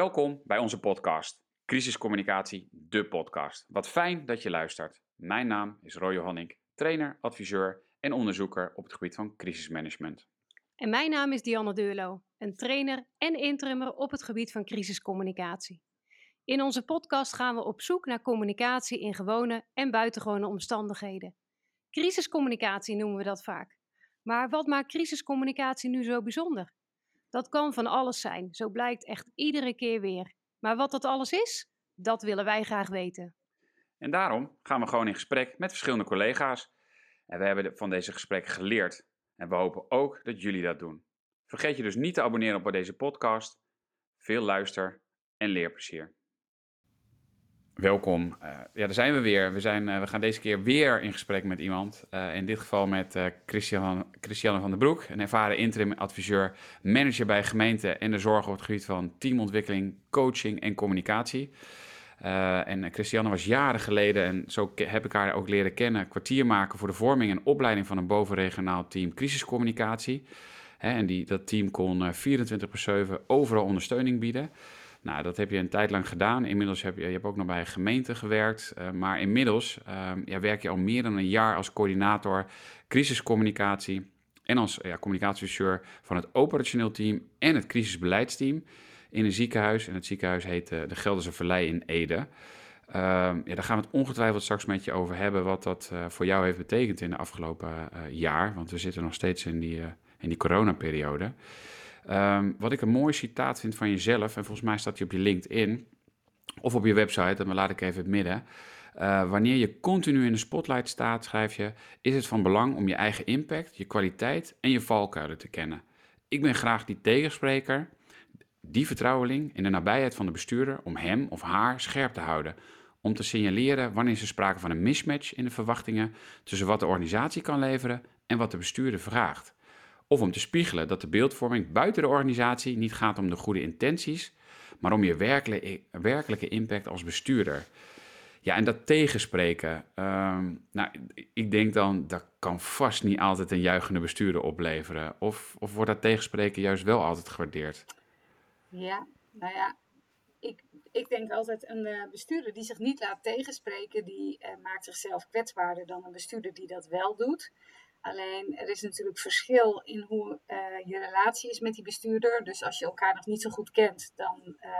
Welkom bij onze podcast, Crisiscommunicatie, de podcast. Wat fijn dat je luistert. Mijn naam is Roy Johannik, trainer, adviseur en onderzoeker op het gebied van crisismanagement. En mijn naam is Dianne Deurlo, een trainer en interimmer op het gebied van crisiscommunicatie. In onze podcast gaan we op zoek naar communicatie in gewone en buitengewone omstandigheden. Crisiscommunicatie noemen we dat vaak. Maar wat maakt crisiscommunicatie nu zo bijzonder? Dat kan van alles zijn, zo blijkt echt iedere keer weer. Maar wat dat alles is, dat willen wij graag weten. En daarom gaan we gewoon in gesprek met verschillende collega's. En we hebben van deze gesprekken geleerd. En we hopen ook dat jullie dat doen. Vergeet je dus niet te abonneren op deze podcast. Veel luister en leerplezier. Welkom. Uh, ja, daar zijn we weer. We, zijn, uh, we gaan deze keer weer in gesprek met iemand. Uh, in dit geval met Christian, Christiane van der Broek, een ervaren interim adviseur, manager bij gemeenten en de zorg op het gebied van teamontwikkeling, coaching en communicatie. en Christiane was jaren geleden, en zo heb ik haar ook leren kennen, kwartier maken voor de vorming en opleiding van een bovenregionaal team crisiscommunicatie. Hè, en die, dat team kon 24 per 7 overal ondersteuning bieden. Nou, dat heb je een tijd lang gedaan. Inmiddels heb je, je hebt ook nog bij een gemeente gewerkt. Uh, maar inmiddels uh, ja, werk je al meer dan een jaar als coördinator crisiscommunicatie en als ja, communicatieadviseur van het operationeel team en het crisisbeleidsteam in een ziekenhuis. En het ziekenhuis heet uh, de Gelderse Verlei in Ede. Ehm, ja, daar gaan we het ongetwijfeld straks met je over hebben, wat dat uh, voor jou heeft betekend in de afgelopen jaar. Want we zitten nog steeds in die, in die coronaperiode. Um, wat ik een mooi citaat vind van jezelf, en volgens mij staat die op je LinkedIn of op je website, dat laat ik even het midden. Uh, wanneer je continu in de spotlight staat, schrijf je, is het van belang om je eigen impact, je kwaliteit en je valkuilen te kennen. Ik ben graag die tegenspreker, die vertrouweling in de nabijheid van de bestuurder om hem of haar scherp te houden. Om te signaleren wanneer er sprake van een mismatch in de verwachtingen tussen wat de organisatie kan leveren en wat de bestuurder vraagt. Of om te spiegelen dat de beeldvorming buiten de organisatie niet gaat om de goede intenties, maar om je werkelijke impact als bestuurder. Ja, en dat tegenspreken. Um, nou, ik denk dan, dat kan vast niet altijd een juichende bestuurder opleveren. Of, of wordt dat tegenspreken juist wel altijd gewaardeerd? Ja, nou ja, ik, ik denk altijd een uh, bestuurder die zich niet laat tegenspreken, die uh, maakt zichzelf kwetsbaarder dan een bestuurder die dat wel doet. Alleen er is natuurlijk verschil in hoe uh, je relatie is met die bestuurder. Dus als je elkaar nog niet zo goed kent, dan uh,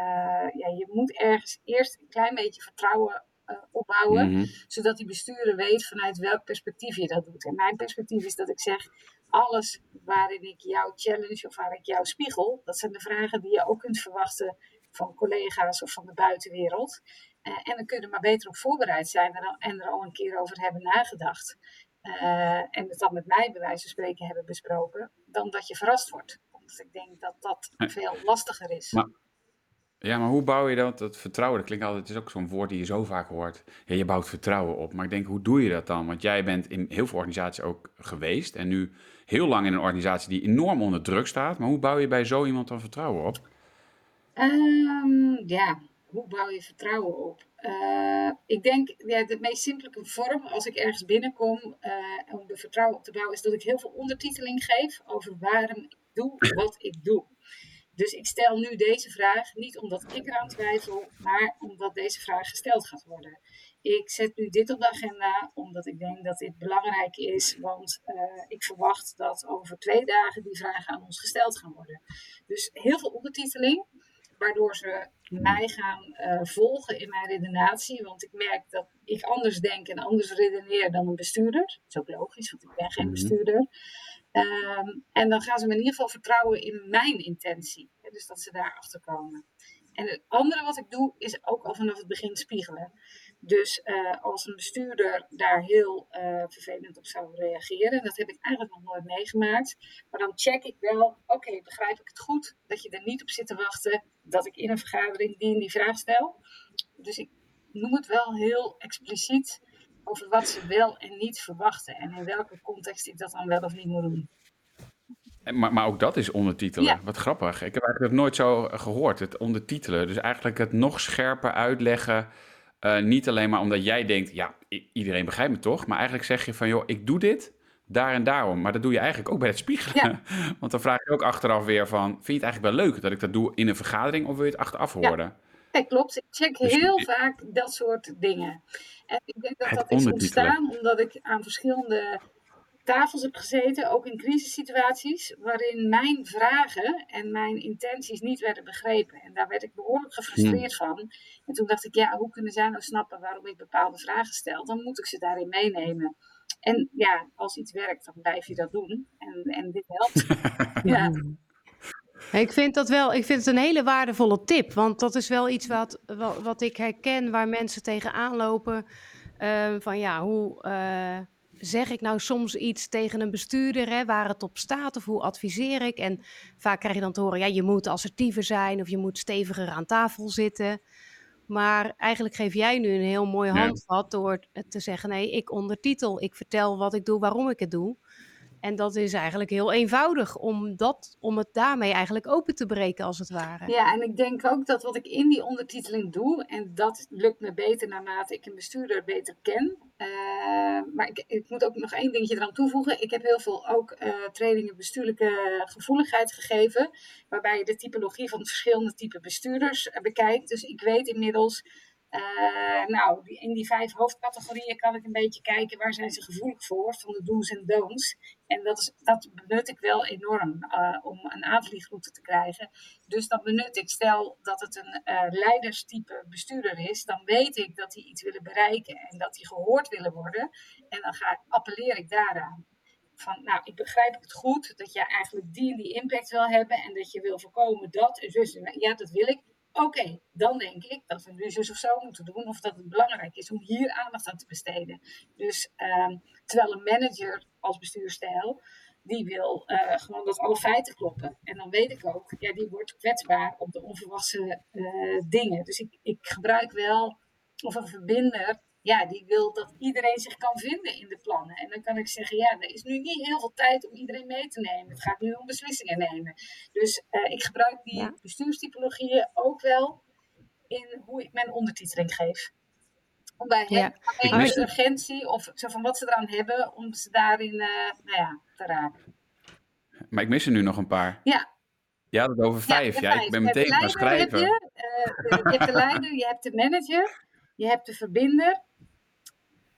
ja, je moet ergens eerst een klein beetje vertrouwen uh, opbouwen. Mm -hmm. Zodat die bestuurder weet vanuit welk perspectief je dat doet. En mijn perspectief is dat ik zeg, alles waarin ik jou challenge of waar ik jou spiegel, dat zijn de vragen die je ook kunt verwachten van collega's of van de buitenwereld. en dan kun je er maar beter op voorbereid zijn en, en er al een keer over hebben nagedacht. Uh, en het dan met mij bij wijze van spreken hebben besproken, dan dat je verrast wordt. Want ik denk dat dat veel lastiger is. Maar, ja, maar hoe bouw je dat, dat vertrouwen? Dat klinkt altijd, het is ook zo'n woord die je zo vaak hoort. Ja, je bouwt vertrouwen op. Maar ik denk, hoe doe je dat dan? Want jij bent in heel veel organisaties ook geweest en nu heel lang in een organisatie die enorm onder druk staat. Maar hoe bouw je bij zo iemand dan vertrouwen op? Um, ja, hoe bouw je vertrouwen op? Uh, ik denk, ja, de meest simpele vorm als ik ergens binnenkom uh, om de vertrouwen op te bouwen, is dat ik heel veel ondertiteling geef over waarom ik doe wat ik doe. Dus ik stel nu deze vraag niet omdat ik eraan twijfel, maar omdat deze vraag gesteld gaat worden. Ik zet nu dit op de agenda omdat ik denk dat dit belangrijk is, want uh, ik verwacht dat over twee dagen die vragen aan ons gesteld gaan worden. Dus heel veel ondertiteling waardoor ze mij gaan uh, volgen in mijn redenatie. Want ik merk dat ik anders denk en anders redeneer dan een bestuurder. Dat is ook logisch, want ik ben geen bestuurder. Um, en dan gaan ze me in ieder geval vertrouwen in mijn intentie. Hè, dus dat ze daarachter komen. En het andere wat ik doe, is ook al vanaf het begin spiegelen. Dus uh, als een bestuurder daar heel uh, vervelend op zou reageren, dat heb ik eigenlijk nog nooit meegemaakt. Maar dan check ik wel, oké, okay, begrijp ik het goed dat je er niet op zit te wachten dat ik in een vergadering die en die vraag stel. Dus ik noem het wel heel expliciet over wat ze wel en niet verwachten en in welke context ik dat dan wel of niet moet doen. Maar, maar ook dat is ondertitelen. Ja. Wat grappig. Ik heb eigenlijk nooit zo gehoord, het ondertitelen. Dus eigenlijk het nog scherper uitleggen. Uh, niet alleen maar omdat jij denkt, ja, iedereen begrijpt me toch. Maar eigenlijk zeg je van, joh, ik doe dit, daar en daarom. Maar dat doe je eigenlijk ook bij het spiegelen. Want dan vraag je ook achteraf weer van, vind je het eigenlijk wel leuk dat ik dat doe in een vergadering of wil je het achteraf horen? Ja, klopt. Ik check dus heel vaak dat soort dingen. En ik denk dat dat is ontstaan omdat ik aan verschillende tafels heb gezeten, ook in crisissituaties, waarin mijn vragen en mijn intenties niet werden begrepen. En daar werd ik behoorlijk gefrustreerd hmm. van. En toen dacht ik, ja, hoe kunnen zij nou snappen waarom ik bepaalde vragen stel? Dan moet ik ze daarin meenemen. En ja, als iets werkt, dan blijf je dat doen. En, en dit helpt. ja. Ik vind dat wel, ik vind het een hele waardevolle tip. Want dat is wel iets wat, wat, wat ik herken waar mensen tegenaan lopen. Uh, van ja, hoe. Uh, zeg ik nou soms iets tegen een bestuurder, hè, waar het op staat, of hoe adviseer ik? En vaak krijg je dan te horen, ja, je moet assertiever zijn of je moet steviger aan tafel zitten. Maar eigenlijk geef jij nu een heel mooi handvat door te zeggen, nee, ik ondertitel, ik vertel wat ik doe, waarom ik het doe. En dat is eigenlijk heel eenvoudig om, dat, om het daarmee eigenlijk open te breken, als het ware. Ja, en ik denk ook dat wat ik in die ondertiteling doe, en dat lukt me beter naarmate ik een bestuurder beter ken. Uh, maar ik, ik, moet ook nog één dingetje eraan toevoegen. Ik heb heel veel ook uh, trainingen bestuurlijke gevoeligheid gegeven, waarbij je de typologie van verschillende type bestuurders uh, bekijkt. Dus ik weet inmiddels uh, nou, in die vijf hoofdcategorieën kan ik een beetje kijken waar zijn ze gevoelig voor, van de do's en don'ts. En dat, is, dat benut ik wel enorm uh, om een aanvliegroute te krijgen. Dus dat benut ik. Stel dat het een uh, leiderstype bestuurder is, dan weet ik dat die iets willen bereiken en dat die gehoord willen worden. En dan ga, appelleer ik daaraan. Van, nou, ik begrijp het goed dat je eigenlijk die en die impact wil hebben en dat je wil voorkomen dat en. Ja, dat wil ik. Oké, dan denk ik dat we nu zus of zo moeten doen, of dat het belangrijk is om hier aandacht aan te besteden. Dus ehm, terwijl een manager als bestuurstijl, die wil uh, gewoon dat alle feiten kloppen. En dan weet ik ook, ja, die wordt kwetsbaar op de onverwachte uh, dingen. Dus ik, ik gebruik wel, of een verbinder, ja, die wil dat iedereen zich kan vinden in de plannen. En dan kan ik zeggen, ja, er is nu niet heel veel tijd om iedereen mee te nemen. Het gaat nu om beslissingen nemen. Dus uh, ik gebruik die ja. bestuurstypologieën ook wel in hoe ik mijn ondertiteling geef. Om bij hen ja. urgentie of zo van wat ze eraan hebben, om ze daarin uh, nou ja, te raken. Maar ik mis er nu nog een paar. Ja. Ja, dat over vijf. Ja, ik ben meteen gaan schrijven. Je, uh, je hebt de leider, je hebt de manager, je hebt de verbinder,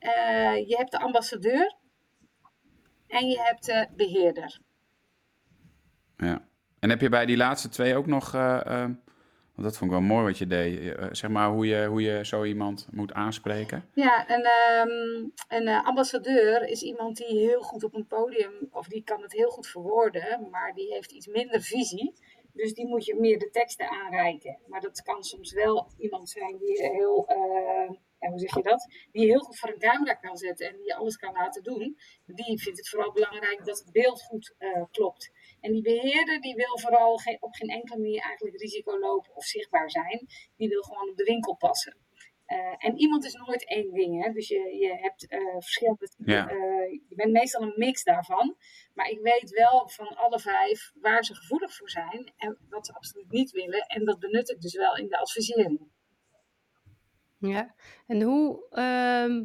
uh, je hebt de ambassadeur en je hebt de beheerder. Ja. En heb je bij die laatste twee ook nog, uh, uh, want dat vond ik wel mooi wat je deed, zeg maar hoe je, hoe je zo iemand moet aanspreken? Ja, een, um, een ambassadeur is iemand die heel goed op een podium, of die kan het heel goed verwoorden, maar die heeft iets minder visie. Dus die moet je meer de teksten aanreiken. Maar dat kan soms wel iemand zijn die heel en hoe zeg je dat? Die heel goed voor een camera kan zetten en die je alles kan laten doen. Die vindt het vooral belangrijk dat het beeld goed uh, klopt. En die beheerder die wil vooral geen, op geen enkele manier eigenlijk risico lopen of zichtbaar zijn. Die wil gewoon op de winkel passen. Uh, en iemand is nooit één ding. Hè? Dus je, je hebt uh, verschillende. Ja. je bent meestal een mix daarvan. Maar ik weet wel van alle vijf waar ze gevoelig voor zijn en wat ze absoluut niet willen. En dat benut ik dus wel in de advisering. Ja, en hoe, ehm,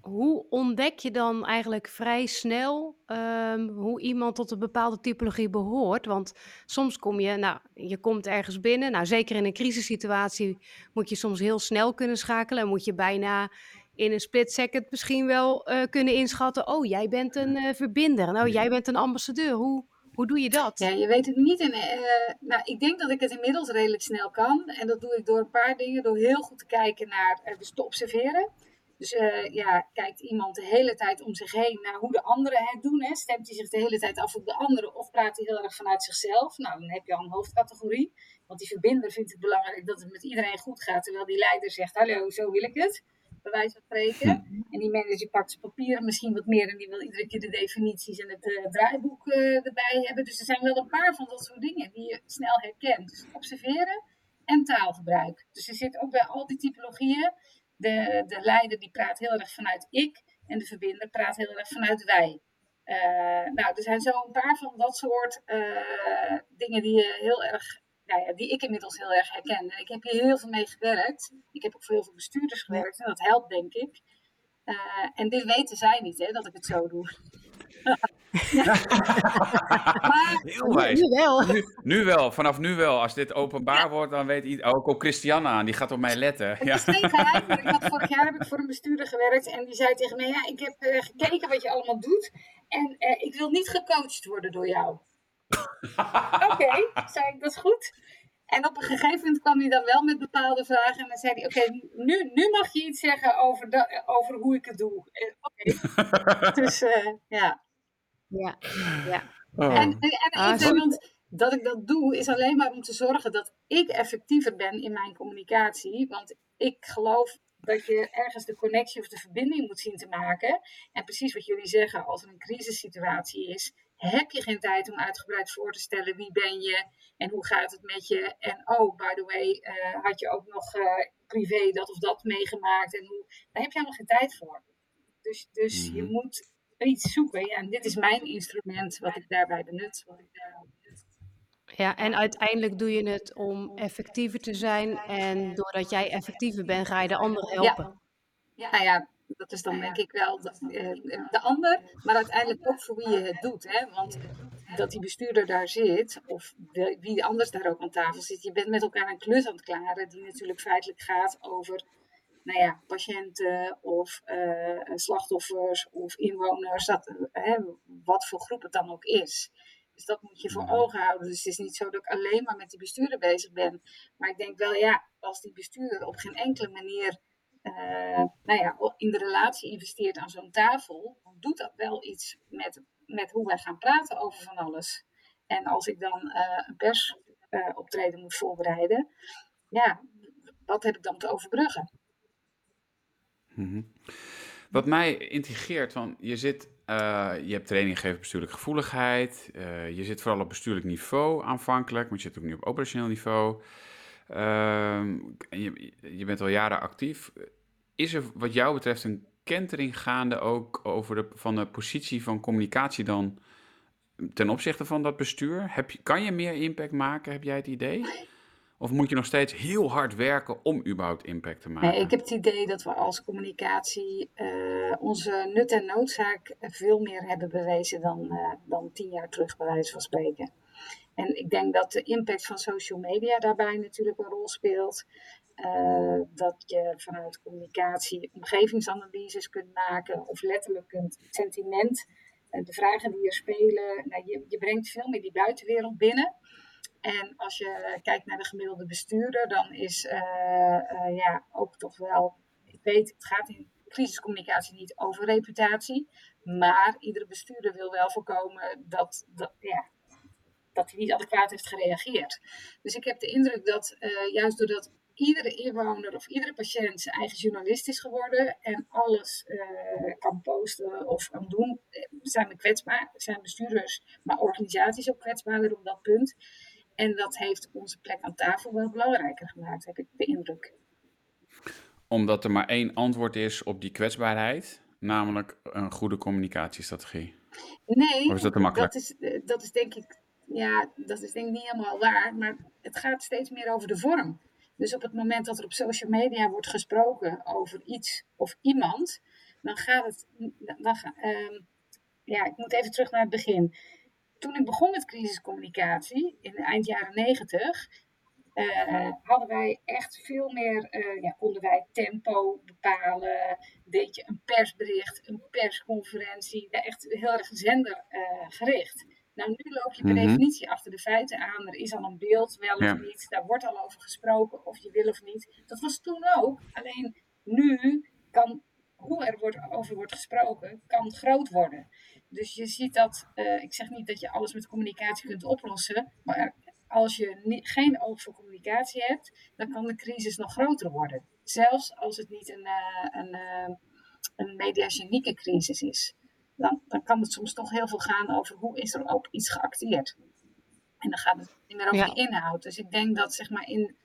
hoe ontdek je dan eigenlijk vrij snel ehm, hoe iemand tot een bepaalde typologie behoort? Want soms kom je, nou, je komt ergens binnen. Nou, zeker in een crisissituatie moet je soms heel snel kunnen schakelen. En moet je bijna in een split second misschien wel uh, kunnen inschatten. Oh, jij bent een uh, verbinder. Nou, jij bent een ambassadeur. Hoe, hoe doe je dat? Ja, je weet het niet. En, uh, nou, ik denk dat ik het inmiddels redelijk snel kan. En dat doe ik door een paar dingen. Door heel goed te kijken naar, uh, dus te observeren. Dus uh, ja, kijkt iemand de hele tijd om zich heen naar hoe de anderen het doen. Hè? Stemt hij zich de hele tijd af op de anderen of praat hij heel erg vanuit zichzelf? Nou, dan heb je al een hoofdcategorie. Want die verbinder vindt het belangrijk dat het met iedereen goed gaat. Terwijl die leider zegt, hallo, zo wil ik het bij wijze van spreken. En die manager pakt zijn papieren misschien wat meer en die wil iedere keer de definities en het uh, draaiboek uh, erbij hebben. Dus er zijn wel een paar van dat soort dingen die je snel herkent. Dus observeren en taalgebruik. Dus er zit ook bij al die typologieën. De, de leider die praat heel erg vanuit ik en de verbinder praat heel erg vanuit wij. Uh, nou, er zijn zo een paar van dat soort dingen die je heel erg nou ja, die ik inmiddels heel erg herken. En ik heb hier heel veel mee gewerkt. Ik heb ook voor heel veel bestuurders gewerkt en dat helpt, denk ik. Uh, en dit weten zij niet, hè, dat ik het zo doe. Heel wijs. Nu wel. Nu, nu wel, vanaf nu wel. Als dit openbaar wordt, dan weet iedereen... Oh, komt Christiane aan, die gaat op mij letten. Het Ja. is geen geheim, maar ik had vorig jaar heb ik voor een bestuurder gewerkt en die zei tegen mij, ja, ik heb eh, gekeken wat je allemaal doet en eh, ik wil niet gecoacht worden door jou. Oké, zei ik, dat is goed. En op een gegeven moment kwam hij dan wel met bepaalde vragen en dan zei hij, oké, nu, nu mag je iets zeggen over, de, over hoe ik het doe. Eh, Oké, dus eh, ja. Ja, ja. Oh. En, en, en Ah, ik denk dat, dat ik dat doe, is alleen maar om te zorgen dat ik effectiever ben in mijn communicatie. Want ik geloof dat je ergens de connectie of de verbinding moet zien te maken. En precies wat jullie zeggen, als er een crisissituatie is, heb je geen tijd om uitgebreid voor te stellen wie ben je en hoe gaat het met je. En oh, by the way, eh, had je ook nog eh, privé dat of dat meegemaakt. En hoe, daar heb je helemaal geen tijd voor. Dus, dus je Mhm. moet iets zoeken. Ja, en dit is mijn instrument wat ik daarbij benut. Wat ik daarbij benut. Ja, en uiteindelijk doe je het om effectiever te zijn. En doordat jij effectiever bent, ga je de ander helpen. Nou ja, dat is dan denk ik wel de, eh, de ander, maar uiteindelijk ook voor wie je het doet. Hè? Want dat die bestuurder daar zit, of wie anders daar ook aan tafel zit, je bent met elkaar een klus aan het klaren die natuurlijk feitelijk gaat over nou ja, patiënten of eh, slachtoffers of inwoners, dat, hè, wat voor groep het dan ook is. Dus dat moet je voor ogen houden. Dus het is niet zo dat ik alleen maar met die bestuurder bezig ben. Maar ik denk wel, ja, als die bestuurder op geen enkele manier eh, nou ja, in de relatie investeert aan zo'n tafel, doet dat wel iets met, met hoe wij gaan praten over van alles. En als ik dan eh, een persoptreden moet voorbereiden, ja, wat heb ik dan te overbruggen? Mhm. Wat mij intrigeert, want je zit, eh, je hebt training gegeven op bestuurlijke gevoeligheid. eh, je zit vooral op bestuurlijk niveau aanvankelijk, maar je zit ook nu op operationeel niveau. Ehm, je, je bent al jaren actief. Is er wat jou betreft een kentering gaande ook over de, van de positie van communicatie dan ten opzichte van dat bestuur? Heb je, kan je meer impact maken, heb jij het idee? Of moet je nog steeds heel hard werken om überhaupt impact te maken? Nee, ik heb het idee dat we als communicatie eh, onze nut en noodzaak veel meer hebben bewezen dan, eh, dan tien jaar terug, bij wijze van spreken. En ik denk dat de impact van social media daarbij natuurlijk een rol speelt. Eh, dat je vanuit communicatie omgevingsanalyses kunt maken of letterlijk kunt sentiment, eh, de vragen die er spelen. Nou, je, je brengt veel meer die buitenwereld binnen. En als je kijkt naar de gemiddelde bestuurder, dan is eh, ja, ook toch wel. Ik weet, het gaat in crisiscommunicatie niet over reputatie. Maar iedere bestuurder wil wel voorkomen dat, dat, ja, dat hij niet adequaat heeft gereageerd. Dus ik heb de indruk dat eh, juist doordat iedere inwoner of iedere patiënt zijn eigen journalist is geworden en alles eh, kan posten of kan doen, eh, zijn we kwetsbaar, zijn bestuurders, maar organisaties ook kwetsbaarder op dat punt. En dat heeft onze plek aan tafel wel belangrijker gemaakt, heb ik de indruk. Omdat er maar één antwoord is op die kwetsbaarheid, namelijk een goede communicatiestrategie. Nee, Of is dat te makkelijk? dat is, dat is denk ik, ja, dat is denk ik niet helemaal waar, maar het gaat steeds meer over de vorm. Dus op het moment dat er op social media wordt gesproken over iets of iemand, dan gaat het, dan ehm, ja, ik moet even terug naar het begin. Toen ik begon met crisiscommunicatie in eind jaren negentig, eh, hadden wij echt veel meer, eh, ja, konden wij tempo bepalen, deed je een persbericht, een persconferentie, echt heel erg zender eh, gericht. Nou, nu loop je per Mhm. definitie achter de feiten aan. Er is al een beeld, wel of Ja. niet. Daar wordt al over gesproken, of je wil of niet. Dat was toen ook. Alleen nu kan, hoe er wordt, over wordt gesproken, kan groot worden. Dus je ziet dat, eh, ik zeg niet dat je alles met communicatie kunt oplossen, maar als je niet, geen oog voor communicatie hebt, dan kan de crisis nog groter worden. Zelfs als het niet een, eh, een, eh, een mediagenieke crisis is. Dan, dan kan het soms toch heel veel gaan over hoe is er ook iets geacteerd. En dan gaat het niet meer over Ja. de inhoud. Dus ik denk dat zeg maar in,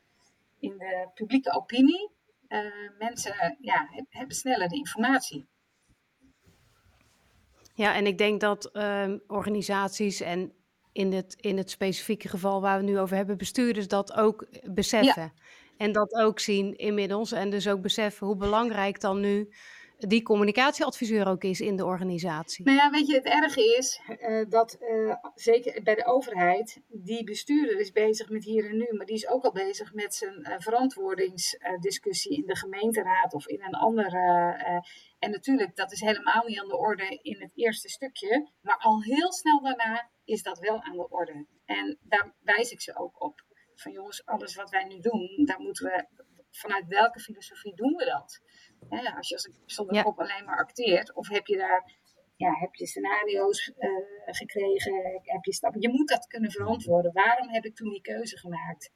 in de publieke opinie eh, mensen ja, he- hebben sneller de informatie. Ja, en ik denk dat ehm, organisaties en in het, in het specifieke geval waar we nu over hebben, bestuurders dat ook beseffen. En dat ook zien inmiddels. En dus ook beseffen hoe belangrijk dan nu die communicatieadviseur ook is in de organisatie. Nou ja, weet je, het erge is uh, dat uh, zeker bij de overheid, die bestuurder is bezig met hier en nu, maar die is ook al bezig met zijn uh, verantwoordingsdiscussie in de gemeenteraad of in een andere. en natuurlijk, dat is helemaal niet aan de orde in het eerste stukje, maar al heel snel daarna is dat wel aan de orde. En daar wijs ik ze ook op. Van jongens, alles wat wij nu doen, daar moeten we vanuit welke filosofie doen we dat? als je als zonder ja. kop alleen maar acteert, of heb je daar ja, heb je scenario's uh, gekregen, heb je stappen. Je moet dat kunnen verantwoorden. Waarom heb ik toen die keuze gemaakt?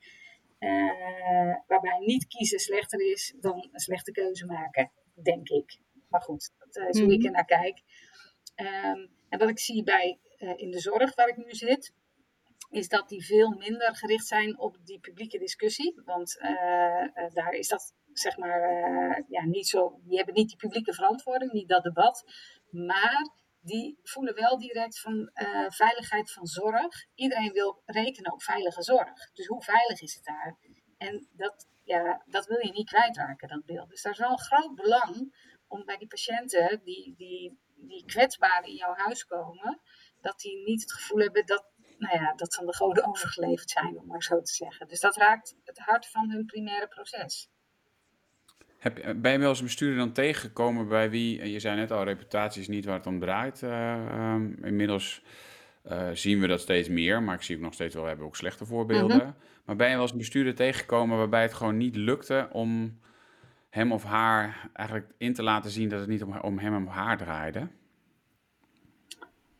Uh, waarbij niet kiezen slechter is dan een slechte keuze maken, denk ik. Maar goed, dat is hoe ik mhm. er naar kijk. Um, en wat ik zie bij uh, in de zorg waar ik nu zit, is dat die veel minder gericht zijn op die publieke discussie. Want daar is dat zeg maar, uh, ja, niet zo, die hebben niet die publieke verantwoording, niet dat debat, maar die voelen wel direct van veiligheid van zorg. Iedereen wil rekenen op veilige zorg. Dus hoe veilig is het daar? En dat, ja, dat wil je niet kwijtraken, dat beeld. Dus daar is wel een groot belang om bij die patiënten die, die, die kwetsbaar in jouw huis komen, dat die niet het gevoel hebben dat, nou ja, dat aan de goden overgeleverd zijn, om maar zo te zeggen. Dus dat raakt het hart van hun primaire proces. Heb, ben je wel eens een bestuurder dan tegengekomen bij wie, je zei net al, reputatie is niet waar het om draait. Uh, inmiddels uh, zien we dat steeds meer, maar ik zie ook nog steeds wel, we hebben ook slechte voorbeelden. Mm -hmm. Maar ben je wel eens een bestuurder tegengekomen waarbij het gewoon niet lukte om hem of haar eigenlijk in te laten zien dat het niet om, om hem of haar draaide?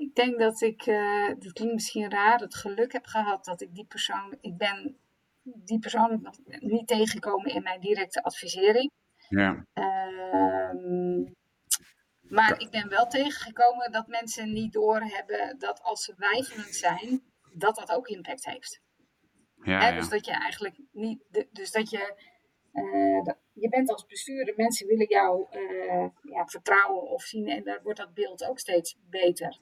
Ik denk dat ik, uh, dat klinkt misschien raar, het geluk heb gehad dat ik die persoon, ik ben die persoon nog niet tegengekomen in mijn directe advisering. Ja. Um, maar ik ben wel tegengekomen dat mensen niet doorhebben dat als ze wijfelend zijn, dat dat ook impact heeft. Ja, Hè, ja. Dus dat je eigenlijk niet, dus dat je, dat, je bent als bestuurder, mensen willen jou uh, ja, vertrouwen of zien en daar wordt dat beeld ook steeds beter.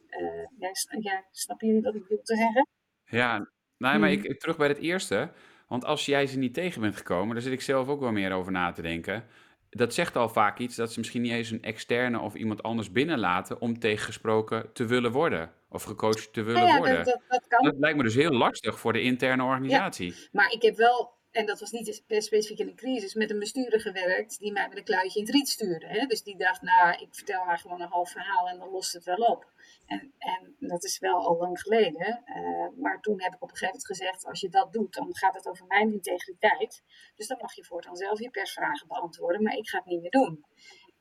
Ja, ja, snap jullie wat ik wil te zeggen? Ja, nee, maar hmm. ik, terug bij het eerste. Want als jij ze niet tegen bent gekomen, daar zit ik zelf ook wel meer over na te denken dat zegt al vaak iets dat ze misschien niet eens een externe of iemand anders binnenlaten om tegengesproken te willen worden. Of gecoacht te willen nou ja, worden. Dat, dat, dat, dat, lijkt me dus heel lastig voor de interne organisatie. Ja, maar ik heb wel, en dat was niet specifiek in een crisis, met een bestuurder gewerkt die mij met een kluitje in het riet stuurde. Hè? Dus die dacht, nou, ik vertel haar gewoon een half verhaal en dan lost het wel op. En, en dat is wel al lang geleden. Uh, maar toen heb ik op een gegeven moment gezegd: als je dat doet, dan gaat het over mijn integriteit. Dus dan mag je voortaan zelf je persvragen beantwoorden, maar ik ga het niet meer doen.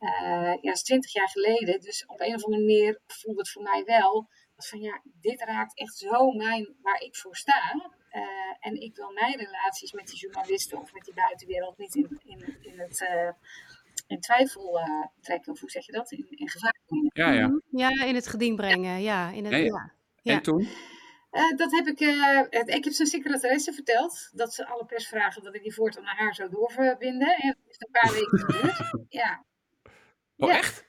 Uh, ja, dat is twintig jaar geleden. Dus op een of andere manier voelde het voor mij wel van ja, dit raakt echt zo mijn, waar ik voor sta. Uh, en ik wil mijn relaties met die journalisten of met die buitenwereld niet in, in, in het in twijfel uh, trekken, of hoe zeg je dat? In, in gevaar brengen. Ja, ja. Mhm. ja, in het geding brengen. Ja, in het, ja, ja. ja. En toen? Uh, dat heb ik, uh, ik heb zijn secretaresse verteld, dat ze alle persvragen, dat ik die voortaan naar haar zou doorverbinden. En dat is een paar weken gebeurd. Ja. Oh, ja. echt?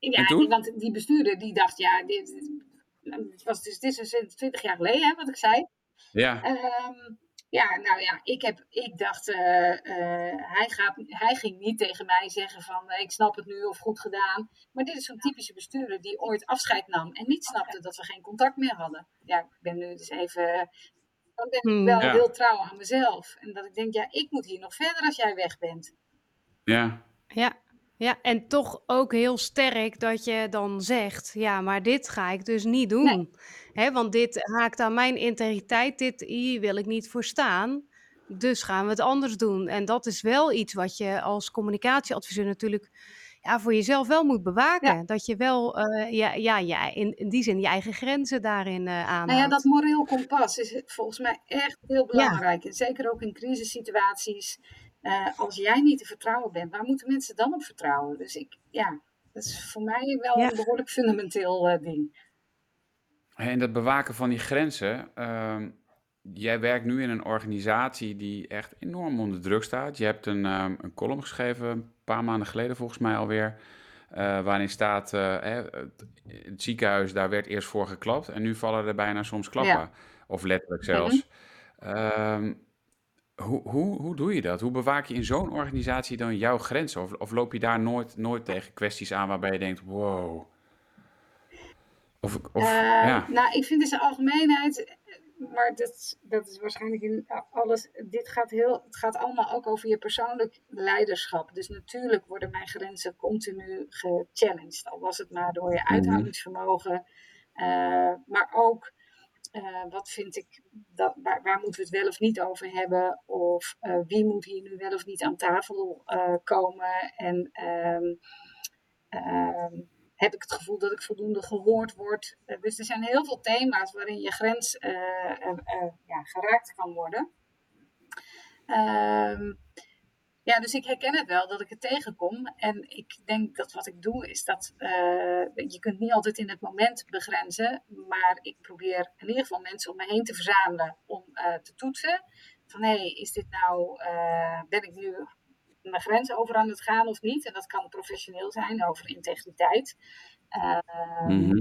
Ja, die, want die bestuurder die dacht, ja, dit, dit was dus, dit is 20 jaar geleden, hè, wat ik zei. Ja. Um, ja, nou ja, ik, heb, ik dacht, uh, uh, hij, gaat, hij ging niet tegen mij zeggen van ik snap het nu of goed gedaan. Maar dit is zo'n typische bestuurder die ooit afscheid nam en niet snapte dat we geen contact meer hadden. Ja, ik ben nu dus even, dan ben ik hmm, wel ja. heel trouw aan mezelf. En dat ik denk, ja, ik moet hier nog verder als jij weg bent. Ja. Ja, ja, en toch ook heel sterk dat je dan zegt: ja, maar dit ga ik dus niet doen. Nee. Hè, want dit haakt aan mijn integriteit, dit hier wil ik niet voor staan. Dus gaan we het anders doen. En dat is wel iets wat je als communicatieadviseur natuurlijk ja, voor jezelf wel moet bewaken. Ja. Dat je wel uh, ja, ja, ja, in, in die zin je eigen grenzen daarin uh, aanhoudt. Nou ja, dat moreel kompas is volgens mij echt heel belangrijk. En zeker ook in crisissituaties. Uh, als jij niet te vertrouwen bent, waar moeten mensen dan op vertrouwen? Dus ik, ja, dat is voor mij wel ja. een behoorlijk fundamenteel ding. En dat bewaken van die grenzen. Uh, jij werkt nu in een organisatie die echt enorm onder druk staat. Je hebt een, um, een column geschreven, een paar maanden geleden volgens mij alweer. Uh, waarin staat, uh, hè, het ziekenhuis, daar werd eerst voor geklapt. En nu vallen er bijna soms klappen. Ja. Of letterlijk zelfs. Mm -hmm. Hoe, hoe, hoe doe je dat? Hoe bewaak je in zo'n organisatie dan jouw grenzen? Of, of loop je daar nooit, nooit tegen kwesties aan waarbij je denkt: wow. Of, of uh, ja. Nou, ik vind in zijn algemeenheid maar dat, dat is waarschijnlijk in alles. Dit gaat heel, het gaat allemaal ook over je persoonlijk leiderschap. Dus natuurlijk worden mijn grenzen continu gechallenged. Al was het maar door je mhm. uithoudingsvermogen. Uh, maar ook uh, wat vind ik, dat, waar, moeten we het wel of niet over hebben? Of uh, wie moet hier nu wel of niet aan tafel komen? En. Um, heb ik het gevoel dat ik voldoende gehoord word. Dus er zijn heel veel thema's waarin je grens ja, geraakt kan worden. Ehm, ja, dus ik herken het wel dat ik het tegenkom. En ik denk dat wat ik doe is dat je kunt niet altijd in het moment begrenzen. Maar ik probeer in ieder geval mensen om me heen te verzamelen om te toetsen. Van hé, hey, is dit nou, ben ik nu mijn grens over aan het gaan of niet. En dat kan professioneel zijn over integriteit. Uh,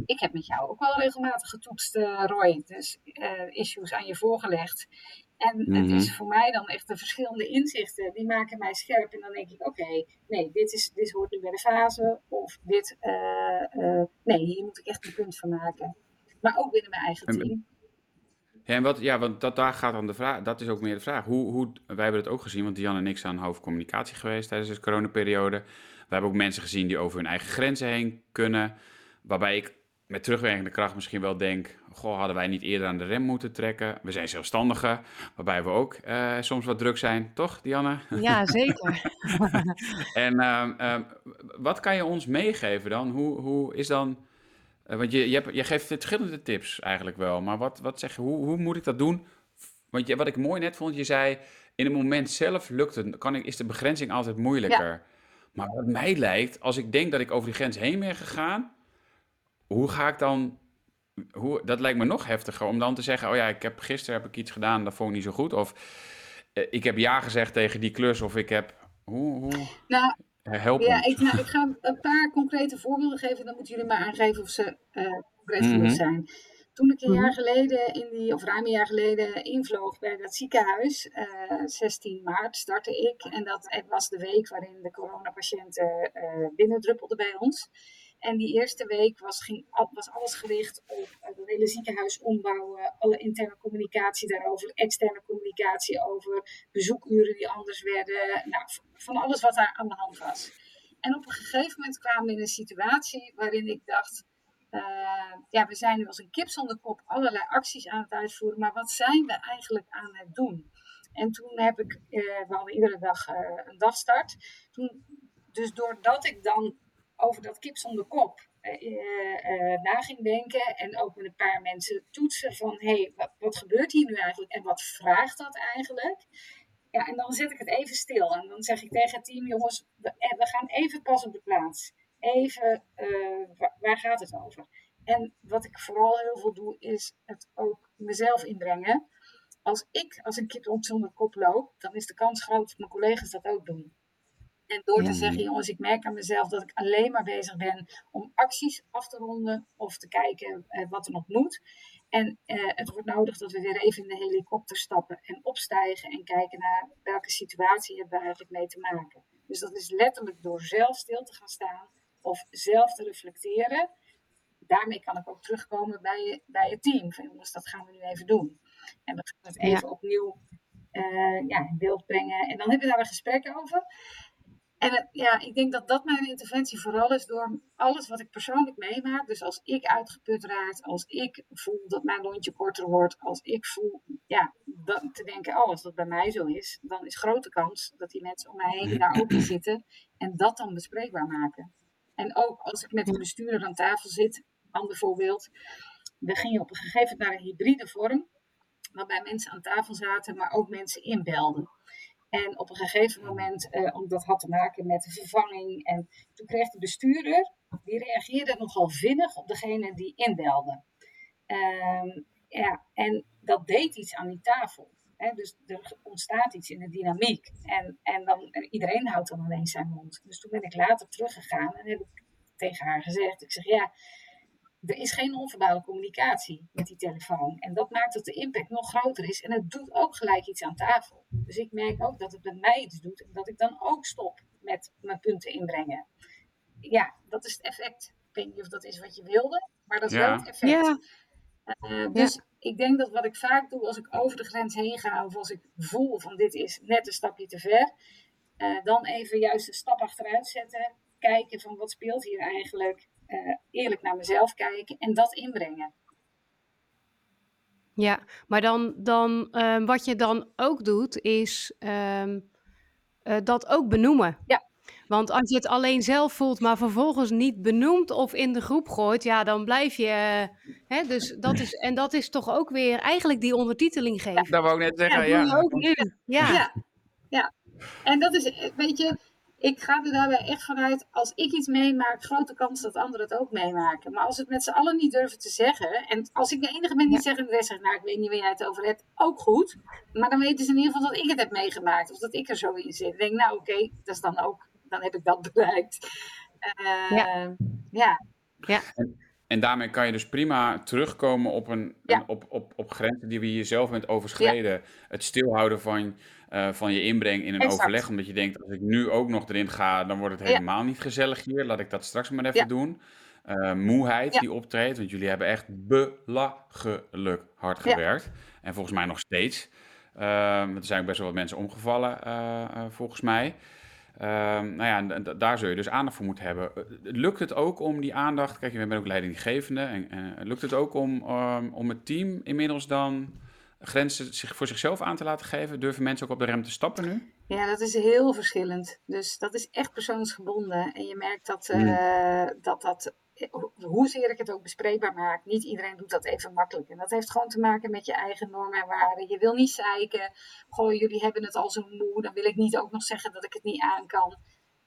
Ik heb met jou ook wel regelmatig getoetst, uh, Roy. Dus uh, issues aan je voorgelegd. En het mhm. is voor mij dan echt de verschillende inzichten. Die maken mij scherp. En dan denk ik, oké, nee, dit, is, dit hoort nu bij de fase. Of dit, nee, hier moet ik echt een punt van maken. Maar ook binnen mijn eigen team. Ja, en wat, ja, want dat, daar gaat dan de vraag, dat is ook meer de vraag. Hoe, hoe, wij hebben het ook gezien, want Diane en ik zijn hoofdcommunicatie geweest tijdens de coronaperiode. We hebben ook mensen gezien die over hun eigen grenzen heen kunnen. Waarbij ik met terugwerkende kracht misschien wel denk, goh, hadden wij niet eerder aan de rem moeten trekken? We zijn zelfstandigen, waarbij we ook uh, soms wat druk zijn, toch, Dianne? Ja, zeker. en uh, wat kan je ons meegeven dan? Hoe, hoe is dan eh, want je, je, hebt, je geeft verschillende tips eigenlijk wel. Maar wat, wat zeg je, hoe, hoe moet ik dat doen? Want je, wat ik mooi net vond, je zei... in het moment zelf lukt het, kan ik, is de begrenzing altijd moeilijker. Maar wat mij lijkt, als ik denk dat ik over die grens heen ben gegaan... hoe ga ik dan... Hoe, dat lijkt me nog heftiger om dan te zeggen... oh ja, ik heb, gisteren heb ik iets gedaan, dat vond ik niet zo goed. Of uh, ik heb ja gezegd tegen die klus, of ik heb... Hoe, hoe... Nou, Help ja, ik, nou, ik, ga een paar concrete voorbeelden geven. Dan moeten jullie maar aangeven of ze uh, concreet mm zijn. Toen ik een jaar mhm. geleden, in die, of ruim een jaar geleden, invloog bij dat ziekenhuis, uh, eh, 16 maart startte ik. En dat het was de week waarin de coronapatiënten uh, binnendruppelden bij ons. En die eerste week was, ging, was alles gericht op het hele ziekenhuis ombouwen, alle interne communicatie daarover, externe communicatie over, bezoekuren die anders werden, nou, van alles wat daar aan de hand was. En op een gegeven moment kwamen we in een situatie waarin ik dacht, uh, ja, we zijn nu als een kip zonder kop allerlei acties aan het uitvoeren, maar wat zijn we eigenlijk aan het doen? En toen heb ik, uh, we hadden iedere dag uh, een dagstart. Toen, dus doordat ik dan over dat kip zonder kop uh, na ging denken. En ook met een paar mensen toetsen van, hé, hey, wat, wat gebeurt hier nu eigenlijk? En wat vraagt dat eigenlijk? Ja, en dan zet ik het even stil. En dan zeg ik tegen het team, jongens, we, we gaan even pas op de plaats. Even, waar, waar gaat het over? En wat ik vooral heel veel doe, is het ook mezelf inbrengen. Als ik als een kip zonder kop loop, dan is de kans groot dat mijn collega's dat ook doen. En door te zeggen, jongens, ik merk aan mezelf dat ik alleen maar bezig ben om acties af te ronden of te kijken eh, wat er nog moet. En eh, het wordt nodig dat we weer even in de helikopter stappen en opstijgen en kijken naar welke situatie hebben we eigenlijk mee te maken. Dus dat is letterlijk door zelf stil te gaan staan of zelf te reflecteren. Daarmee kan ik ook terugkomen bij, bij het team. Van jongens, dat gaan we nu even doen. En we gaan het even opnieuw uh, ja, in beeld brengen. En dan hebben we daar een gesprek over. En ja, ik denk dat dat mijn interventie vooral is door alles wat ik persoonlijk meemaak. Dus als ik uitgeput raak, als ik voel dat mijn lontje korter wordt, als ik voel, ja, te denken, oh, als dat bij mij zo is, dan is grote kans dat die mensen om mij heen daar ook in zitten en dat dan bespreekbaar maken. En ook als ik met een bestuurder aan tafel zit, ander voorbeeld, we gingen op een gegeven moment naar een hybride vorm, waarbij mensen aan tafel zaten, maar ook mensen inbelden. En op een gegeven moment, uh, omdat dat had te maken met de vervanging. En toen kreeg de bestuurder, die reageerde nogal vinnig op degene die inbelde. Um, ja, en dat deed iets aan die tafel. Hè? Dus er ontstaat iets in de dynamiek. En, en dan, iedereen houdt dan alleen zijn mond. Dus toen ben ik later teruggegaan en heb ik tegen haar gezegd. Ik zeg, ja, er is geen onverbouwde communicatie met die telefoon. En dat maakt dat de impact nog groter is. En het doet ook gelijk iets aan tafel. Dus ik merk ook dat het bij mij iets doet. En dat ik dan ook stop met mijn punten inbrengen. Ja, dat is het effect. Ik weet niet of dat is wat je wilde, maar dat is wel het effect. Ja. Uh, dus ik denk dat wat ik vaak doe als ik over de grens heen ga, of als ik voel van dit is net een stapje te ver, uh, dan even juist een stap achteruit zetten, kijken van wat speelt hier eigenlijk, uh, eerlijk naar mezelf kijken en dat inbrengen. Ja, maar dan, dan uh, wat je dan ook doet, is um, dat ook benoemen. Ja. Want als je het alleen zelf voelt, maar vervolgens niet benoemt of in de groep gooit, ja, dan blijf je. Hè, dus dat is, en dat is toch ook weer eigenlijk die ondertiteling geven. Ja, dat wou ik net zeggen, ja. ja. ook nu. Ja. ja. ja. En dat is, weet je, ik ga er daarbij echt vanuit, als ik iets meemaak, grote kans dat anderen het ook meemaken. Maar als we het met z'n allen niet durven te zeggen, en als ik de enige ben die ja. zegt en de rest zegt, nou ik weet niet waar jij het over hebt, ook goed. Maar dan weten ze in ieder geval dat ik het heb meegemaakt, of dat ik er zo in zit. Ik denk, nou oké, okay, dat is dan ook dan heb ik dat bereikt. Uh, ja. ja. ja. En, en, daarmee kan je dus prima terugkomen op, een, ja. een op, op, op grenzen die we hier zelf bent overschreden. Ja. Het stilhouden van, uh, van je inbreng in een exact. overleg. Omdat je denkt, als ik nu ook nog erin ga, dan wordt het helemaal niet gezellig hier. Laat ik dat straks maar even doen. Uh, moeheid die optreedt, want jullie hebben echt belachelijk hard gewerkt. En volgens mij nog steeds. Uh, er zijn ook best wel wat mensen omgevallen, volgens mij. Uh, nou ja, daar zul je dus aandacht voor moeten hebben. Lukt het ook om die aandacht, kijk, je bent ook leidinggevende, en, lukt het ook om, um, om het team inmiddels dan grenzen zich voor zichzelf aan te laten geven? Durven mensen ook op de rem te stappen nu? Ja, dat is heel verschillend. Dus dat is echt persoonsgebonden. En je merkt dat uh, mm. dat, dat hoezeer ik het ook bespreekbaar maak, niet iedereen doet dat even makkelijk. En dat heeft gewoon te maken met je eigen normen en waarden. Je wil niet zeiken, goh, jullie hebben het al zo moe, dan wil ik niet ook nog zeggen dat ik het niet aan kan.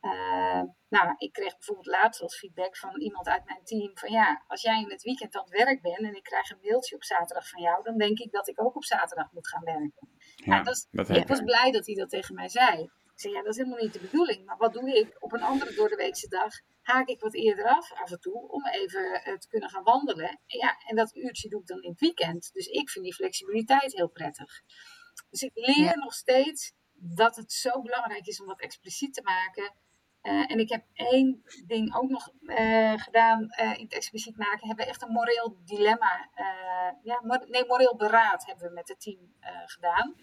Uh, nou, ik kreeg bijvoorbeeld laatst als feedback van iemand uit mijn team van ja, als jij in het weekend aan het werk bent en ik krijg een mailtje op zaterdag van jou, dan denk ik dat ik ook op zaterdag moet gaan werken. Ja, ja, dat is, dat ik was blij dat hij dat tegen mij zei. Ik zei, ja, dat is helemaal niet de bedoeling. Maar wat doe ik op een andere doordeweekse dag? Haak ik wat eerder af af en toe om even uh, te kunnen gaan wandelen. En, ja, en dat uurtje doe ik dan in het weekend. Dus ik vind die flexibiliteit heel prettig. Dus ik leer ja. nog steeds dat het zo belangrijk is om wat expliciet te maken. Uh, en ik heb één ding ook nog uh, gedaan in het expliciet maken. Hebben echt een moreel dilemma. ja, nee, moreel beraad hebben we met het team gedaan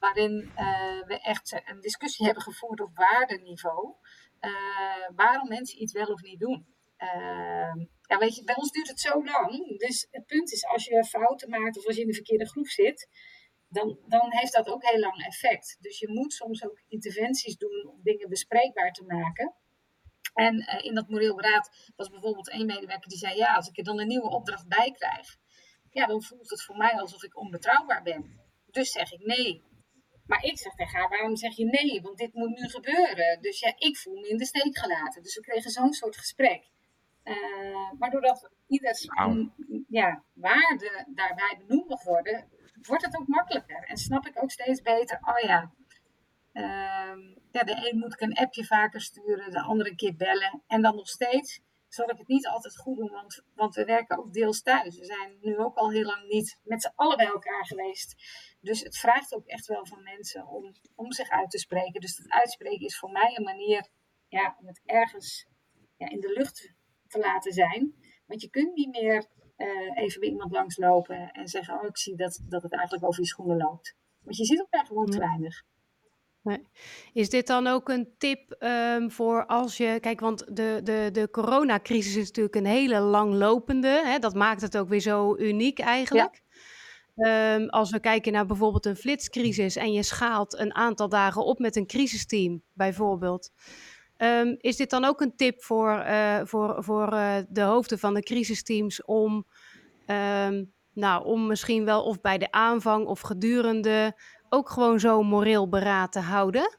waarin uh, we echt een discussie hebben gevoerd op waardeniveau. Uh, waarom mensen iets wel of niet doen. Uh, ja, weet je, bij ons duurt het zo lang. Dus het punt is, als je fouten maakt of als je in de verkeerde groep zit, dan, dan heeft dat ook heel lang effect. Dus je moet soms ook interventies doen om dingen bespreekbaar te maken. En in dat moreel beraad was bijvoorbeeld één medewerker die zei: Ja, als ik er dan een nieuwe opdracht bij krijg, ja, dan voelt het voor mij alsof ik onbetrouwbaar ben. Dus zeg ik nee. Maar ik zeg tegen haar, waarom zeg je nee? Want dit moet nu gebeuren. Dus ja, ik voel me in de steek gelaten. Dus we kregen zo'n soort gesprek. Uh, maar doordat ieders ja, waarde daarbij benoemd mag worden, wordt het ook makkelijker. En snap ik ook steeds beter, oh ja, uh, ja de een moet ik een appje vaker sturen, de andere een keer bellen. En dan nog steeds zal ik het niet altijd goed doen, want, want we werken ook deels thuis. We zijn nu ook al heel lang niet met z'n allen bij elkaar geweest. Dus het vraagt ook echt wel van mensen om, om zich uit te spreken. Dus dat uitspreken is voor mij een manier ja, om het ergens ja, in de lucht te laten zijn. Want je kunt niet meer uh, even bij iemand langslopen en zeggen: Oh, ik zie dat, dat het eigenlijk over je schoenen loopt. Want je ziet elkaar gewoon te weinig. Nee. Is dit dan ook een tip um, voor als je. Kijk, want de, de, de coronacrisis is natuurlijk een hele langlopende. Hè, dat maakt het ook weer zo uniek eigenlijk. Ja. Um, als we kijken naar bijvoorbeeld een flitscrisis en je schaalt een aantal dagen op met een crisisteam, bijvoorbeeld. Um, is dit dan ook een tip voor, uh, voor, voor uh, de hoofden van de crisisteams om, nou, om misschien wel of bij de aanvang of gedurende ook gewoon zo moreel beraad te houden?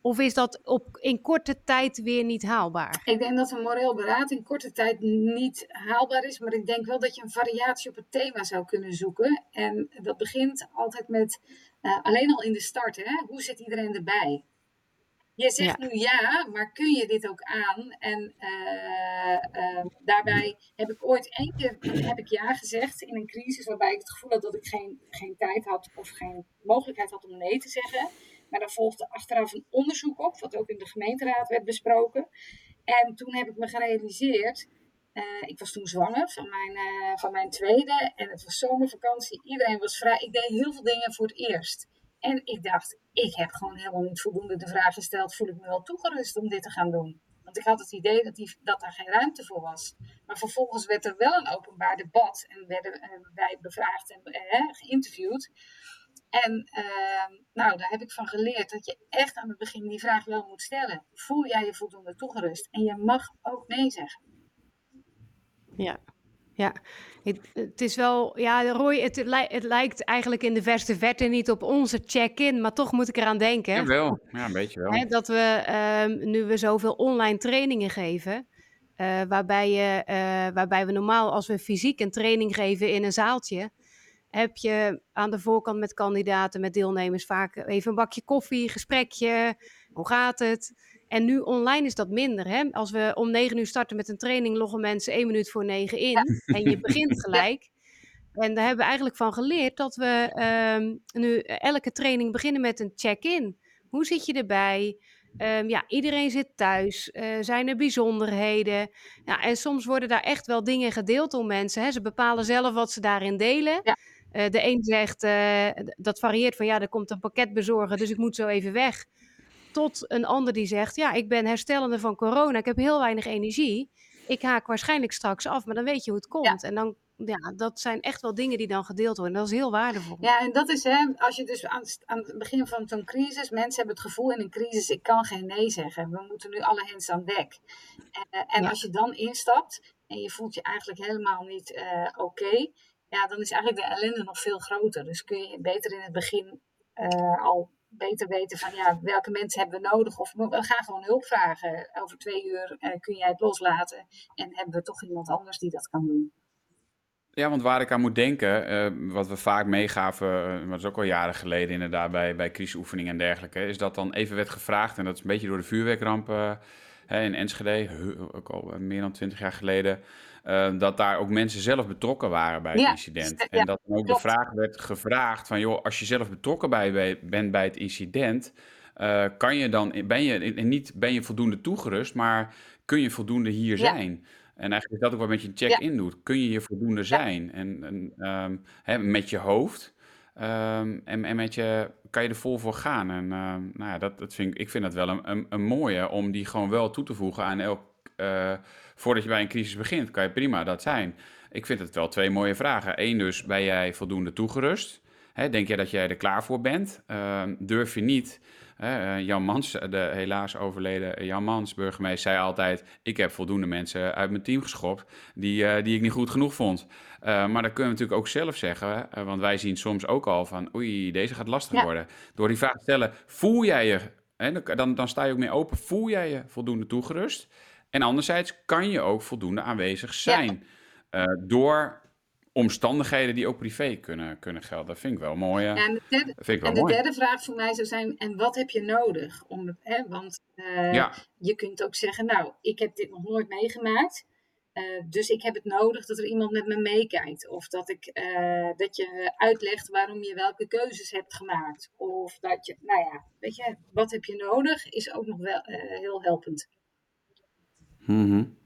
Of is dat op, in korte tijd weer niet haalbaar? Ik denk dat een moreel beraad in korte tijd niet haalbaar is. Maar ik denk wel dat je een variatie op het thema zou kunnen zoeken. En dat begint altijd met, uh, alleen al in de start, hè? hoe zit iedereen erbij? Je zegt nu ja, maar kun je dit ook aan? En uh, uh, daarbij heb ik ooit één keer heb ik ja gezegd in een crisis waarbij ik het gevoel had dat ik geen, geen tijd had of geen mogelijkheid had om nee te zeggen. Maar daar volgde achteraf een onderzoek op, wat ook in de gemeenteraad werd besproken. En toen heb ik me gerealiseerd, uh, ik was toen zwanger van mijn, van mijn tweede en het was zomervakantie. Iedereen was vrij. Ik deed heel veel dingen voor het eerst. En ik dacht, ik heb gewoon helemaal niet voldoende de vraag gesteld: voel ik me wel toegerust om dit te gaan doen? Want ik had het idee dat, die, dat daar geen ruimte voor was. Maar vervolgens werd er wel een openbaar debat en werden uh, wij bevraagd en uh, geïnterviewd. En uh, nou, daar heb ik van geleerd dat je echt aan het begin die vraag wel moet stellen. Voel jij je voldoende toegerust? En je mag ook nee zeggen. Ja, ja, het, het, is wel, ja, Roy, het, het, lijkt eigenlijk in de verste verte niet op onze check-in, maar toch moet ik eraan denken. Ja, wel. Ja, een beetje wel. Hè, dat we, um, nu we zoveel online trainingen geven, uh, waarbij, je, uh, waarbij we normaal, als we fysiek een training geven in een zaaltje, heb je aan de voorkant met kandidaten, met deelnemers vaak even een bakje koffie, gesprekje, hoe gaat het? En nu online is dat minder. Hè? Als we om negen uur starten met een training, loggen mensen één minuut voor negen in. En je begint gelijk. En daar hebben we eigenlijk van geleerd dat we um, nu elke training beginnen met een check-in. Hoe zit je erbij? Um, ja, iedereen zit thuis. Uh, zijn er bijzonderheden? Ja, en soms worden daar echt wel dingen gedeeld door mensen. Hè? Ze bepalen zelf wat ze daarin delen. Ja. Uh, de een zegt, uh, dat varieert van ja, er komt een pakket bezorgen, dus ik moet zo even weg tot een ander die zegt: Ja, ik ben herstellende van corona, ik heb heel weinig energie. Ik haak waarschijnlijk straks af, maar dan weet je hoe het komt. En dan, ja, dat zijn echt wel dingen die dan gedeeld worden. Dat is heel waardevol. Ja, en dat is, hè, als je dus aan, aan het begin van zo'n crisis, mensen hebben het gevoel in een crisis: ik kan geen nee zeggen. We moeten nu alle hens aan dek. En, eh, en ja. als je dan instapt en je voelt je eigenlijk helemaal niet uh, oké, okay, ja, dan is eigenlijk de ellende nog veel groter. Dus kun je beter in het begin uh, al beter weten van ja, welke mensen hebben we nodig. Of we gaan gewoon hulp vragen. Over twee uur uh, kun jij het loslaten. En hebben we toch iemand anders die dat kan doen. Ja, want waar ik aan moet denken, uh, wat we vaak meegaven, uh, maar dat is ook al jaren geleden inderdaad bij, bij crisisoefeningen en dergelijke, is dat dan even werd gevraagd, en dat is een beetje door de vuurwerkramp in Enschede, ook al meer dan twintig jaar geleden, uh, dat daar ook mensen zelf betrokken waren bij het ja, incident. En ja, dat dan ook klopt. de vraag werd gevraagd van, joh, als je zelf betrokken bij, bent bij het incident, uh, kan je dan, ben je, niet ben je voldoende toegerust, maar kun je voldoende hier ja. zijn? En eigenlijk is dat ook wat met je check-in doet. Kun je hier voldoende zijn? En, en um, hè, met je hoofd. Um, en, en met je, kan je er vol voor gaan. En nou ja, dat, dat vind ik, ik vind dat wel een, een, een mooie om die gewoon wel toe te voegen aan elk uh, voordat je bij een crisis begint, kan je prima dat zijn. Ik vind het wel twee mooie vragen. Eén dus, ben jij voldoende toegerust? Hè, denk jij dat jij er klaar voor bent? Uh, durf je niet? Uh, Jan Mans, de helaas overleden Jan Mans, burgemeester, zei altijd... ik heb voldoende mensen uit mijn team geschopt die, uh, die ik niet goed genoeg vond. Maar dat kunnen we natuurlijk ook zelf zeggen. want wij zien soms ook al van, oei, deze gaat lastig ja. worden. Door die vraag te stellen, voel jij je... Hè, dan, dan sta je ook meer open. Voel jij je voldoende toegerust? En anderzijds kan je ook voldoende aanwezig zijn. Ja. Uh, door omstandigheden die ook privé kunnen, kunnen gelden. Dat vind ik wel mooi. Ja, en de, derde, vind ik wel en de mooi. derde vraag voor mij zou zijn, en wat heb je nodig? Om hè, want uh, ja. je kunt ook zeggen, nou, ik heb dit nog nooit meegemaakt. Uh, dus ik heb het nodig dat er iemand met me meekijkt. Of dat, ik, dat je uitlegt waarom je welke keuzes hebt gemaakt. Of dat je, nou ja, weet je, wat heb je nodig, is ook nog wel heel helpend. Mm -hmm.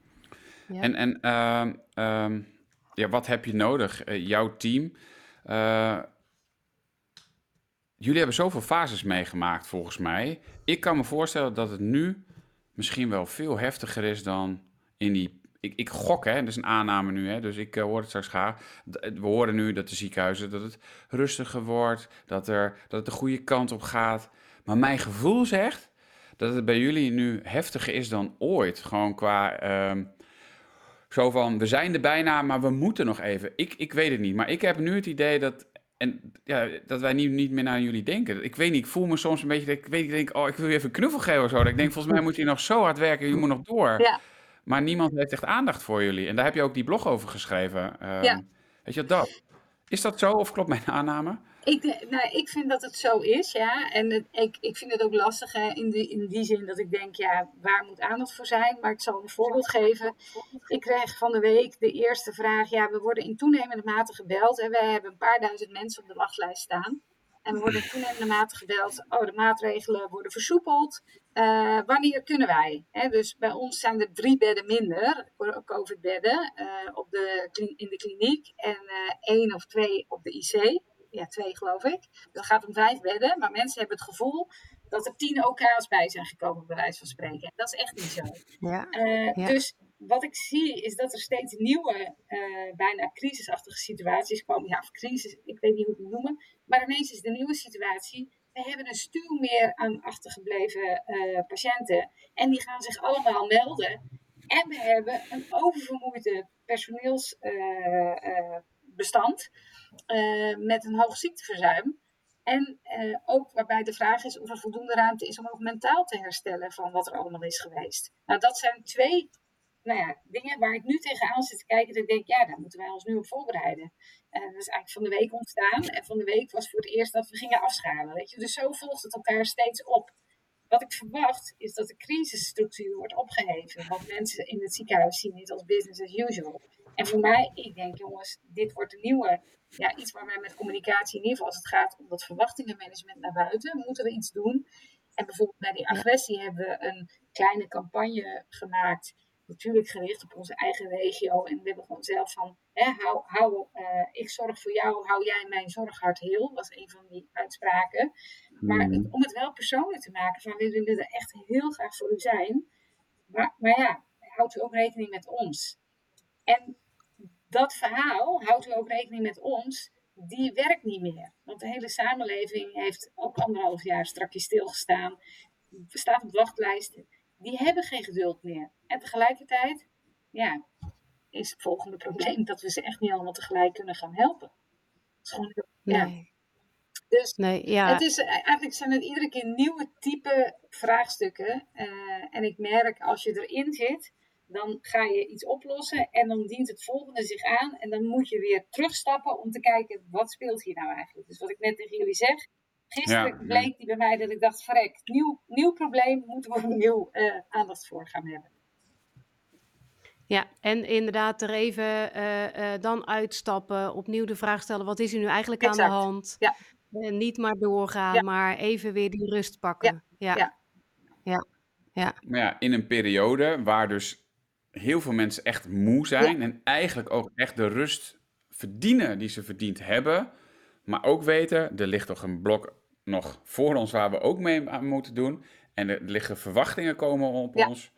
ja. En, en uh, uh, ja, wat heb je nodig? Uh, jouw team. Uh, jullie hebben zoveel fases meegemaakt, volgens mij. Ik kan me voorstellen dat het nu misschien wel veel heftiger is dan in die. Ik, ik gok, hè, dat is een aanname nu, hè, dus ik uh, hoor het straks graag. We horen nu dat de ziekenhuizen dat het rustiger wordt, dat, er, dat het de goede kant op gaat. Maar mijn gevoel zegt dat het bij jullie nu heftiger is dan ooit. Gewoon qua. Um, zo van, we zijn er bijna, maar we moeten nog even. Ik, ik weet het niet, maar ik heb nu het idee dat. En ja, dat wij niet, niet meer naar jullie denken. Ik weet niet, ik voel me soms een beetje. Dat ik weet, ik denk, oh, ik wil je even een knuffel geven of zo. Dat ik denk, volgens mij moet je nog zo hard werken, je moet nog door. Ja. Maar niemand heeft echt aandacht voor jullie. En daar heb je ook die blog over geschreven. Um, ja. Weet je dat? Is dat zo of klopt mijn aanname? Ik, nou, ik vind dat het zo is, ja. En ik, ik vind het ook lastig hè, in, die, in die zin dat ik denk, ja, waar moet aandacht voor zijn? Maar ik zal een voorbeeld geven. Ik kreeg van de week de eerste vraag, ja, we worden in toenemende mate gebeld. En wij hebben een paar duizend mensen op de wachtlijst staan. En we worden in toenemende mate gebeld, oh, de maatregelen worden versoepeld. Uh, wanneer kunnen wij? dus bij ons zijn er drie bedden minder, COVID-bedden, uh, op de, in de kliniek. En uh, één of twee op de IC ja, twee geloof ik. Dat gaat om vijf bedden, maar mensen hebben het gevoel dat er tien OK's bij zijn gekomen, bij wijze van spreken. Dat is echt niet zo. Ja. Uh, Dus wat ik zie is dat er steeds nieuwe, uh, bijna crisisachtige situaties komen. Ja, of crisis, ik weet niet hoe ik het noemen. Maar ineens is de nieuwe situatie. We hebben een stuw meer aan achtergebleven uh, patiënten. En die gaan zich allemaal melden. En we hebben een oververmoeide personeelsbestand. Uh, met een hoog ziekteverzuim. En uh, ook waarbij de vraag is of er voldoende ruimte is om ook mentaal te herstellen van wat er allemaal is geweest. Nou, dat zijn twee nou ja, dingen waar ik nu tegenaan zit te kijken. Dat ik denk, ja, daar moeten wij ons nu op voorbereiden. Uh, dat is eigenlijk van de week ontstaan. En van de week was voor het eerst dat we gingen afschalen. Weet je? Dus zo volgt het elkaar steeds op. Wat ik verwacht is dat de crisisstructuur wordt opgeheven. Wat mensen in het ziekenhuis zien niet als business as usual. En voor mij, ik denk jongens, dit wordt een nieuwe, ja, iets waar wij met communicatie, in ieder geval als het gaat om dat verwachtingenmanagement naar buiten, moeten we iets doen. En bijvoorbeeld bij die agressie hebben we een kleine campagne gemaakt natuurlijk gericht op onze eigen regio. En we hebben gewoon zelf van, hè, hou, hou, uh, ik zorg voor jou, hou jij mijn zorghart heel, was een van die uitspraken. Maar mhm. om het wel persoonlijk te maken, van we willen er echt heel graag voor u zijn. Maar, maar ja, houdt u ook rekening met ons. En dat verhaal, houdt u ook rekening met ons, die werkt niet meer. Want de hele samenleving heeft ook anderhalf jaar strakjes stilgestaan. Staat op wachtlijsten die hebben geen geduld meer. En tegelijkertijd, ja, is het volgende probleem dat we ze echt niet allemaal tegelijk kunnen gaan helpen. Het is gewoon, ja. Nee. Dus nee, ja. het is, eigenlijk zijn het iedere keer nieuwe type vraagstukken. Uh, en ik merk als je erin zit, dan ga je iets oplossen en dan dient het volgende zich aan. En dan moet je weer terugstappen om te kijken, wat speelt hier nou eigenlijk? Dus wat ik net tegen jullie zeg, Gisteren bleek die bij mij dat ik dacht, verrek, nieuw, nieuw probleem, moeten we opnieuw uh, aandacht voor gaan hebben. Ja, en inderdaad er even uh, uh, dan uitstappen, opnieuw de vraag stellen, wat is er nu eigenlijk aan de hand? Ja. niet maar doorgaan, maar even weer die rust pakken. Ja. ja. ja. ja. Maar ja, in een periode waar dus heel veel mensen echt moe zijn en eigenlijk ook echt de rust verdienen die ze verdiend hebben, maar ook weten, er ligt toch een blok nog voor ons waar we ook mee aan moeten doen. En er liggen verwachtingen komen op ons.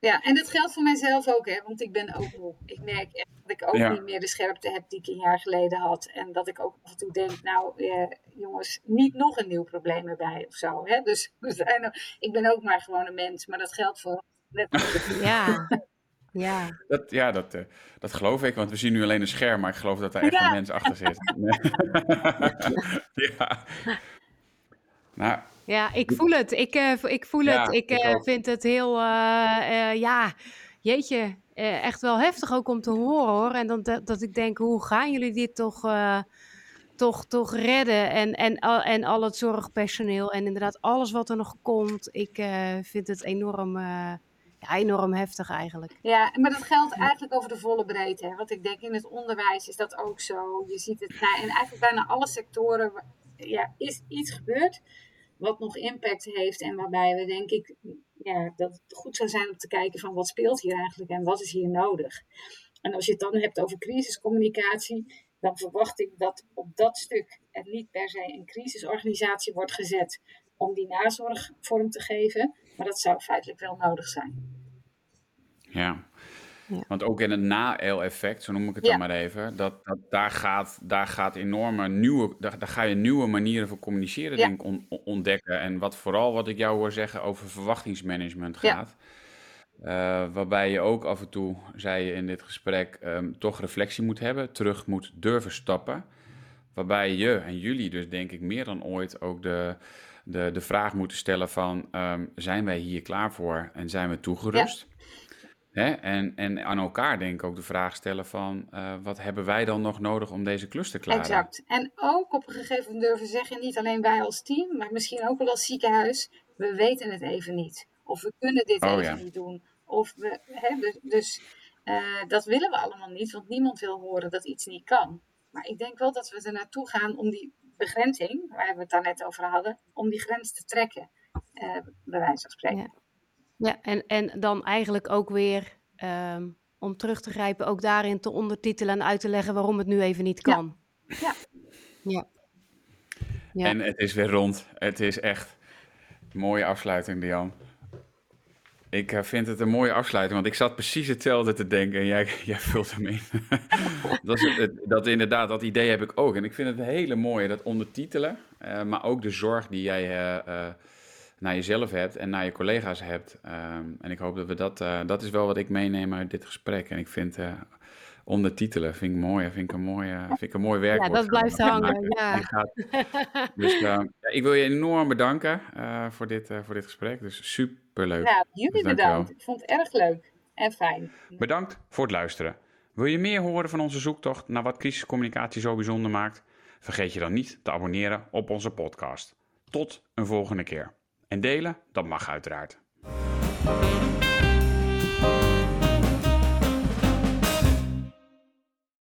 Ja, en dat geldt voor mijzelf ook, hè, want ik ben ook moe. Ik merk echt dat ik ook niet meer de scherpte heb die ik een jaar geleden had. En dat ik ook af en toe denk, nou eh, jongens, niet nog een nieuw probleem erbij of zo. Hè? Dus we zijn ik ben ook maar gewoon een mens, maar dat geldt voor... ja, ja. Dat, ja, dat, uh, dat geloof ik, want we zien nu alleen een scherm, maar ik geloof dat daar echt een mens achter zit. ja. Nou, ja, ik voel het. Ik, uh, ik voel het. Ik, uh, vind het heel, uh, ja, jeetje, echt wel heftig ook om te horen hoor. En dan, dat, dat ik denk, hoe gaan jullie dit toch, toch, toch redden? En, en, en al het zorgpersoneel en inderdaad alles wat er nog komt. Ik vind het enorm, ja, enorm heftig eigenlijk. Ja, maar dat geldt eigenlijk over de volle breedte. Hè? Want ik denk in het onderwijs is dat ook zo. Je ziet het, nou, en eigenlijk bijna alle sectoren ja, is iets gebeurd wat nog impact heeft en waarbij we denk ik ja, dat het goed zou zijn om te kijken van wat speelt hier eigenlijk en wat is hier nodig. En als je het dan hebt over crisiscommunicatie, dan verwacht ik dat op dat stuk er niet per se een crisisorganisatie wordt gezet om die nazorg vorm te geven, maar dat zou feitelijk wel nodig zijn. Ja, want ook in het na-effect, zo noem ik het dan maar even, dat, dat, daar, gaat, daar gaat enorme nieuwe, daar, daar ga je nieuwe manieren voor communiceren denk ontdekken. En wat vooral wat ik jou hoor zeggen over verwachtingsmanagement gaat. Uh, waarbij je ook af en toe, zei je in dit gesprek, um, toch reflectie moet hebben, terug moet durven stappen. Waarbij je en jullie dus denk ik meer dan ooit ook de, de, de vraag moeten stellen van, um, zijn wij hier klaar voor en zijn we toegerust? Hè? En, en aan elkaar denk ik ook de vraag stellen van... Uh, wat hebben wij dan nog nodig om deze klus te klaren? Exact. En ook op een gegeven moment durven zeggen... niet alleen wij als team, maar misschien ook wel als ziekenhuis... we weten het even niet. Of we kunnen dit oh, even ja. niet doen. Of we, hè, dus dus uh, dat willen we allemaal niet... want niemand wil horen dat iets niet kan. Maar ik denk wel dat we er naartoe gaan om die begrenzing... waar we het daar net over hadden... om die grens te trekken, uh, bij wijze van spreken. Ja. Ja, en, en dan eigenlijk ook weer um, om terug te grijpen, ook daarin te ondertitelen en uit te leggen waarom het nu even niet kan. Ja. ja. ja. En het is weer rond. Het is echt een mooie afsluiting, Dian. Ik uh, vind het een mooie afsluiting, want ik zat precies hetzelfde te denken en jij, jij vult hem in. dat, is het, dat inderdaad, dat idee heb ik ook. En ik vind het een hele mooie, dat ondertitelen, uh, maar ook de zorg die jij uh, naar jezelf hebt en naar je collega's hebt. Um, en ik hoop dat we dat, uh, dat is wel wat ik meeneem uit dit gesprek. En ik vind uh, ondertitelen vind ik mooi, vind ik een mooi, vind ik een mooi werkwoord. Ja, dat blijft hangen, ja. dus uh, ik wil je enorm bedanken voor, dit, voor dit gesprek. Dus superleuk. Ja, jullie dus bedankt. Ik vond het erg leuk en fijn. Bedankt voor het luisteren. Wil je meer horen van onze zoektocht naar wat crisiscommunicatie zo bijzonder maakt? Vergeet je dan niet te abonneren op onze podcast. Tot een volgende keer. En delen, dat mag uiteraard.